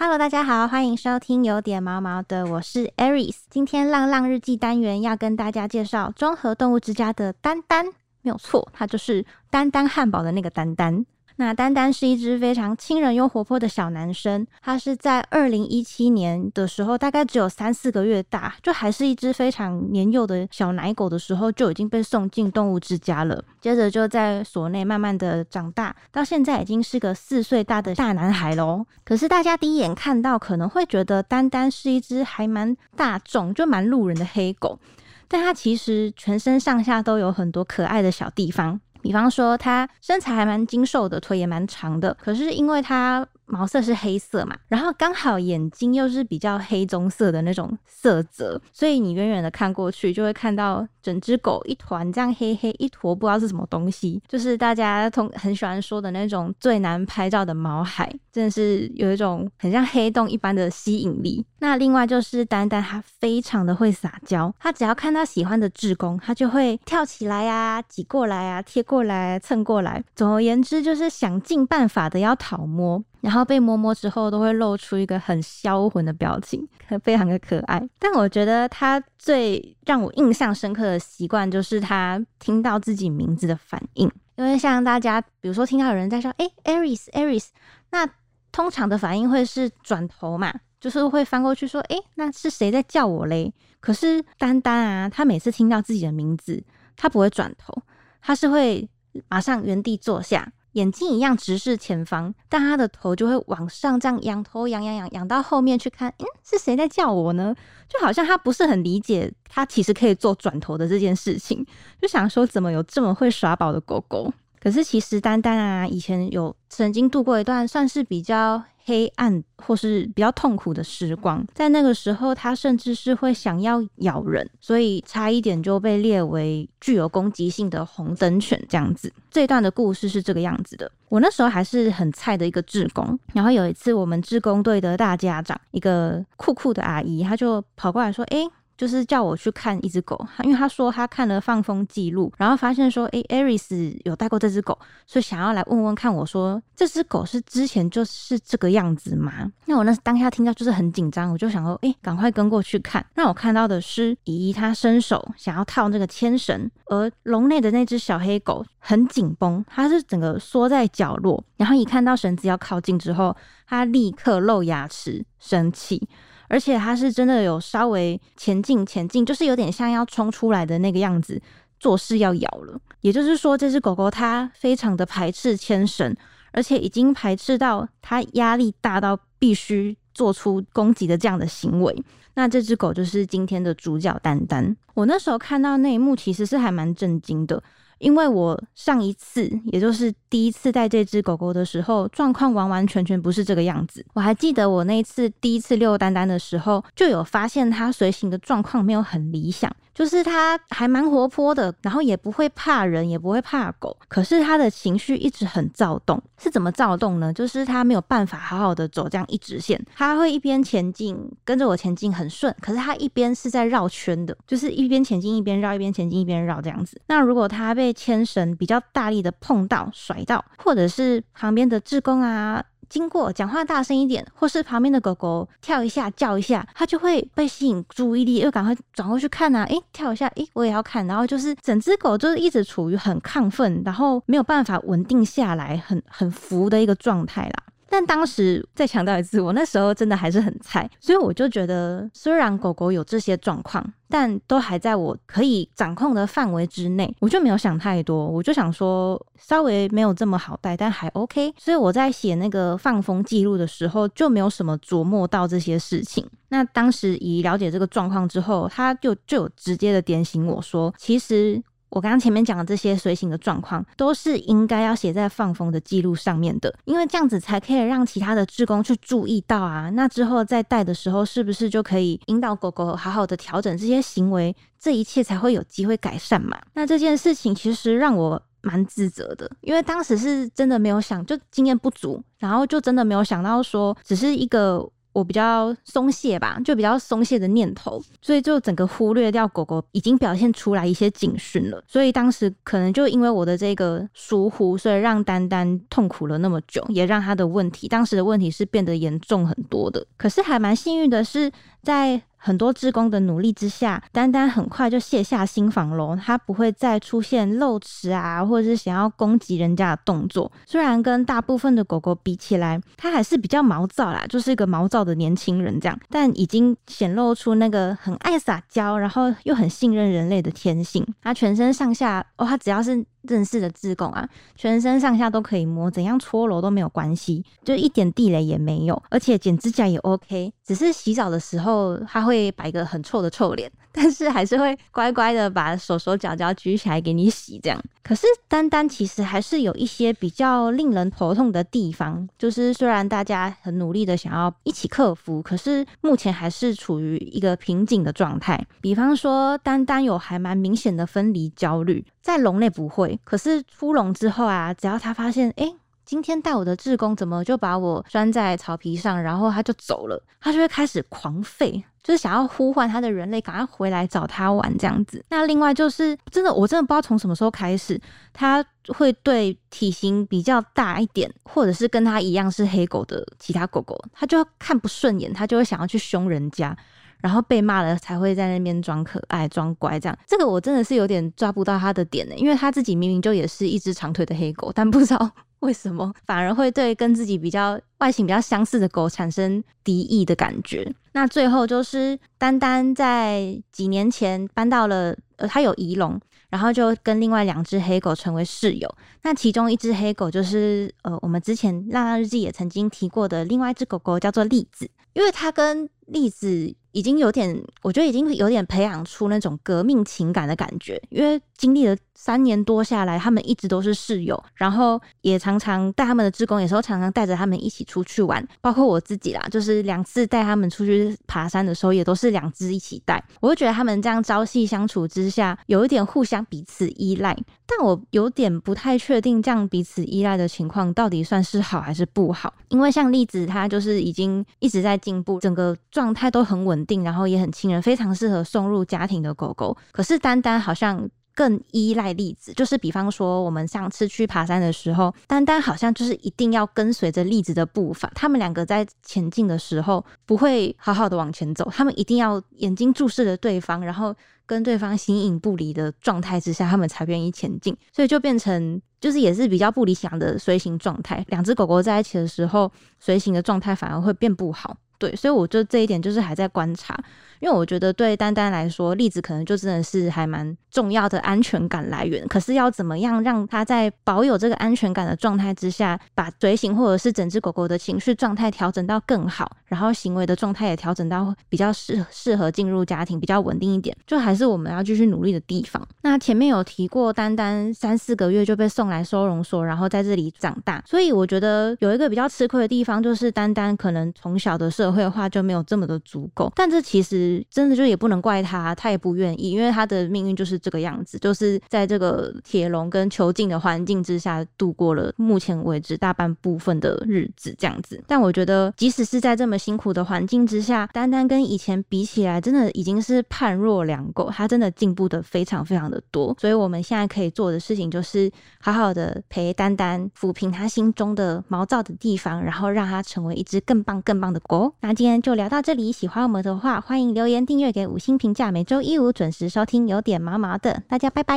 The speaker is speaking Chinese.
Hello，大家好，欢迎收听有点毛毛的，我是 Aris。今天浪浪日记单元要跟大家介绍综合动物之家的丹丹，没有错，它就是丹丹汉堡的那个丹丹。那丹丹是一只非常亲人又活泼的小男生，他是在二零一七年的时候，大概只有三四个月大，就还是一只非常年幼的小奶狗的时候，就已经被送进动物之家了。接着就在所内慢慢的长大，到现在已经是个四岁大的大男孩喽。可是大家第一眼看到，可能会觉得丹丹是一只还蛮大众，就蛮路人的黑狗，但它其实全身上下都有很多可爱的小地方。比方说，他身材还蛮精瘦的，腿也蛮长的。可是因为他毛色是黑色嘛，然后刚好眼睛又是比较黑棕色的那种色泽，所以你远远的看过去，就会看到整只狗一团这样黑黑一坨，不知道是什么东西，就是大家通很喜欢说的那种最难拍照的毛海，真的是有一种很像黑洞一般的吸引力。那另外就是丹丹，它非常的会撒娇，它只要看到喜欢的志工，它就会跳起来呀，挤过来啊，贴过来，蹭过来，总而言之就是想尽办法的要讨摸。然后被摸摸之后，都会露出一个很销魂的表情，非常的可爱。但我觉得他最让我印象深刻的习惯，就是他听到自己名字的反应。因为像大家，比如说听到有人在说“哎，Aris，Aris”，那通常的反应会是转头嘛，就是会翻过去说“哎，那是谁在叫我嘞？”可是丹丹啊，他每次听到自己的名字，他不会转头，他是会马上原地坐下。眼睛一样直视前方，但他的头就会往上这样仰头仰仰仰仰到后面去看，嗯，是谁在叫我呢？就好像他不是很理解，他其实可以做转头的这件事情，就想说怎么有这么会耍宝的狗狗？可是其实丹丹啊，以前有曾经度过一段算是比较。黑暗或是比较痛苦的时光，在那个时候，它甚至是会想要咬人，所以差一点就被列为具有攻击性的红灯犬这样子。这段的故事是这个样子的：我那时候还是很菜的一个志工，然后有一次，我们志工队的大家长，一个酷酷的阿姨，她就跑过来说：“哎。”就是叫我去看一只狗，因为他说他看了放风记录，然后发现说，哎 a r i s 有带过这只狗，所以想要来问问看。我说这只狗是之前就是这个样子吗？那我那当下听到就是很紧张，我就想说，哎，赶快跟过去看。让我看到的是，姨姨她伸手想要套那个牵绳，而笼内的那只小黑狗很紧绷，它是整个缩在角落。然后一看到绳子要靠近之后，它立刻露牙齿生气。而且它是真的有稍微前进前进，就是有点像要冲出来的那个样子，做事要咬了。也就是说，这只狗狗它非常的排斥牵绳，而且已经排斥到它压力大到必须做出攻击的这样的行为。那这只狗就是今天的主角丹丹。我那时候看到那一幕，其实是还蛮震惊的。因为我上一次，也就是第一次带这只狗狗的时候，状况完完全全不是这个样子。我还记得我那一次第一次遛丹丹的时候，就有发现它随行的状况没有很理想。就是他还蛮活泼的，然后也不会怕人，也不会怕狗，可是他的情绪一直很躁动。是怎么躁动呢？就是他没有办法好好的走这样一直线，他会一边前进，跟着我前进很顺，可是他一边是在绕圈的，就是一边前进一边绕，一边前进一边绕这样子。那如果他被牵绳比较大力的碰到、甩到，或者是旁边的志工啊。经过讲话大声一点，或是旁边的狗狗跳一下叫一下，它就会被吸引注意力，又赶快转过去看啊！诶，跳一下，诶，我也要看。然后就是整只狗就是一直处于很亢奋，然后没有办法稳定下来，很很浮的一个状态啦。但当时再强调一次，我那时候真的还是很菜，所以我就觉得，虽然狗狗有这些状况，但都还在我可以掌控的范围之内，我就没有想太多，我就想说稍微没有这么好带，但还 OK。所以我在写那个放风记录的时候，就没有什么琢磨到这些事情。那当时以了解这个状况之后，他就就有直接的点醒我说，其实。我刚刚前面讲的这些随行的状况，都是应该要写在放风的记录上面的，因为这样子才可以让其他的职工去注意到啊。那之后在带的时候，是不是就可以引导狗狗好好的调整这些行为，这一切才会有机会改善嘛？那这件事情其实让我蛮自责的，因为当时是真的没有想，就经验不足，然后就真的没有想到说，只是一个。我比较松懈吧，就比较松懈的念头，所以就整个忽略掉狗狗已经表现出来一些警讯了。所以当时可能就因为我的这个疏忽，所以让丹丹痛苦了那么久，也让他的问题，当时的问题是变得严重很多的。可是还蛮幸运的是，在很多职工的努力之下，丹丹很快就卸下心防喽。他不会再出现漏齿啊，或者是想要攻击人家的动作。虽然跟大部分的狗狗比起来，它还是比较毛躁啦，就是一个毛躁的年轻人这样。但已经显露出那个很爱撒娇，然后又很信任人类的天性。它全身上下哦，它只要是。正式的自贡啊，全身上下都可以摸，怎样搓揉都没有关系，就一点地雷也没有，而且剪指甲也 OK，只是洗澡的时候他会摆个很臭的臭脸。但是还是会乖乖的把手手脚脚举起来给你洗，这样。可是丹丹其实还是有一些比较令人头痛的地方，就是虽然大家很努力的想要一起克服，可是目前还是处于一个瓶颈的状态。比方说，丹丹有还蛮明显的分离焦虑，在笼内不会，可是出笼之后啊，只要他发现，哎。今天带我的志工怎么就把我拴在草皮上，然后他就走了，他就会开始狂吠，就是想要呼唤他的人类赶快回来找他玩这样子。那另外就是真的，我真的不知道从什么时候开始，他会对体型比较大一点，或者是跟他一样是黑狗的其他狗狗，他就看不顺眼，他就会想要去凶人家，然后被骂了才会在那边装可爱、装乖这样。这个我真的是有点抓不到他的点呢，因为他自己明明就也是一只长腿的黑狗，但不知道。为什么反而会对跟自己比较外形比较相似的狗产生敌意的感觉？那最后就是丹丹在几年前搬到了，呃，他有仪龙，然后就跟另外两只黑狗成为室友。那其中一只黑狗就是呃，我们之前《浪浪日记》也曾经提过的另外一只狗狗，叫做栗子，因为它跟栗子。已经有点，我觉得已经有点培养出那种革命情感的感觉，因为经历了三年多下来，他们一直都是室友，然后也常常带他们的职工，有时候常常带着他们一起出去玩，包括我自己啦，就是两次带他们出去爬山的时候，也都是两只一起带，我就觉得他们这样朝夕相处之下，有一点互相彼此依赖，但我有点不太确定这样彼此依赖的情况到底算是好还是不好，因为像栗子他就是已经一直在进步，整个状态都很稳。定，然后也很亲人，非常适合送入家庭的狗狗。可是丹丹好像更依赖栗子，就是比方说我们上次去爬山的时候，丹丹好像就是一定要跟随着栗子的步伐。他们两个在前进的时候不会好好的往前走，他们一定要眼睛注视着对方，然后跟对方形影不离的状态之下，他们才愿意前进。所以就变成就是也是比较不理想的随行状态。两只狗狗在一起的时候，随行的状态反而会变不好。对，所以我就这一点就是还在观察，因为我觉得对丹丹来说，栗子可能就真的是还蛮重要的安全感来源。可是要怎么样让它在保有这个安全感的状态之下，把嘴型或者是整只狗狗的情绪状态调整到更好，然后行为的状态也调整到比较适适合进入家庭，比较稳定一点，就还是我们要继续努力的地方。那前面有提过，丹丹三四个月就被送来收容所，然后在这里长大，所以我觉得有一个比较吃亏的地方，就是丹丹可能从小的社会化就没有这么的足够，但这其实真的就也不能怪他，他也不愿意，因为他的命运就是这个样子，就是在这个铁笼跟囚禁的环境之下度过了目前为止大半部分的日子这样子。但我觉得，即使是在这么辛苦的环境之下，丹丹跟以前比起来，真的已经是判若两狗，他真的进步的非常非常的多。所以我们现在可以做的事情，就是好好的陪丹丹，抚平他心中的毛躁的地方，然后让他成为一只更棒更棒的狗。那今天就聊到这里，喜欢我们的话，欢迎留言订阅给五星评价，每周一五准时收听，有点麻麻的，大家拜拜。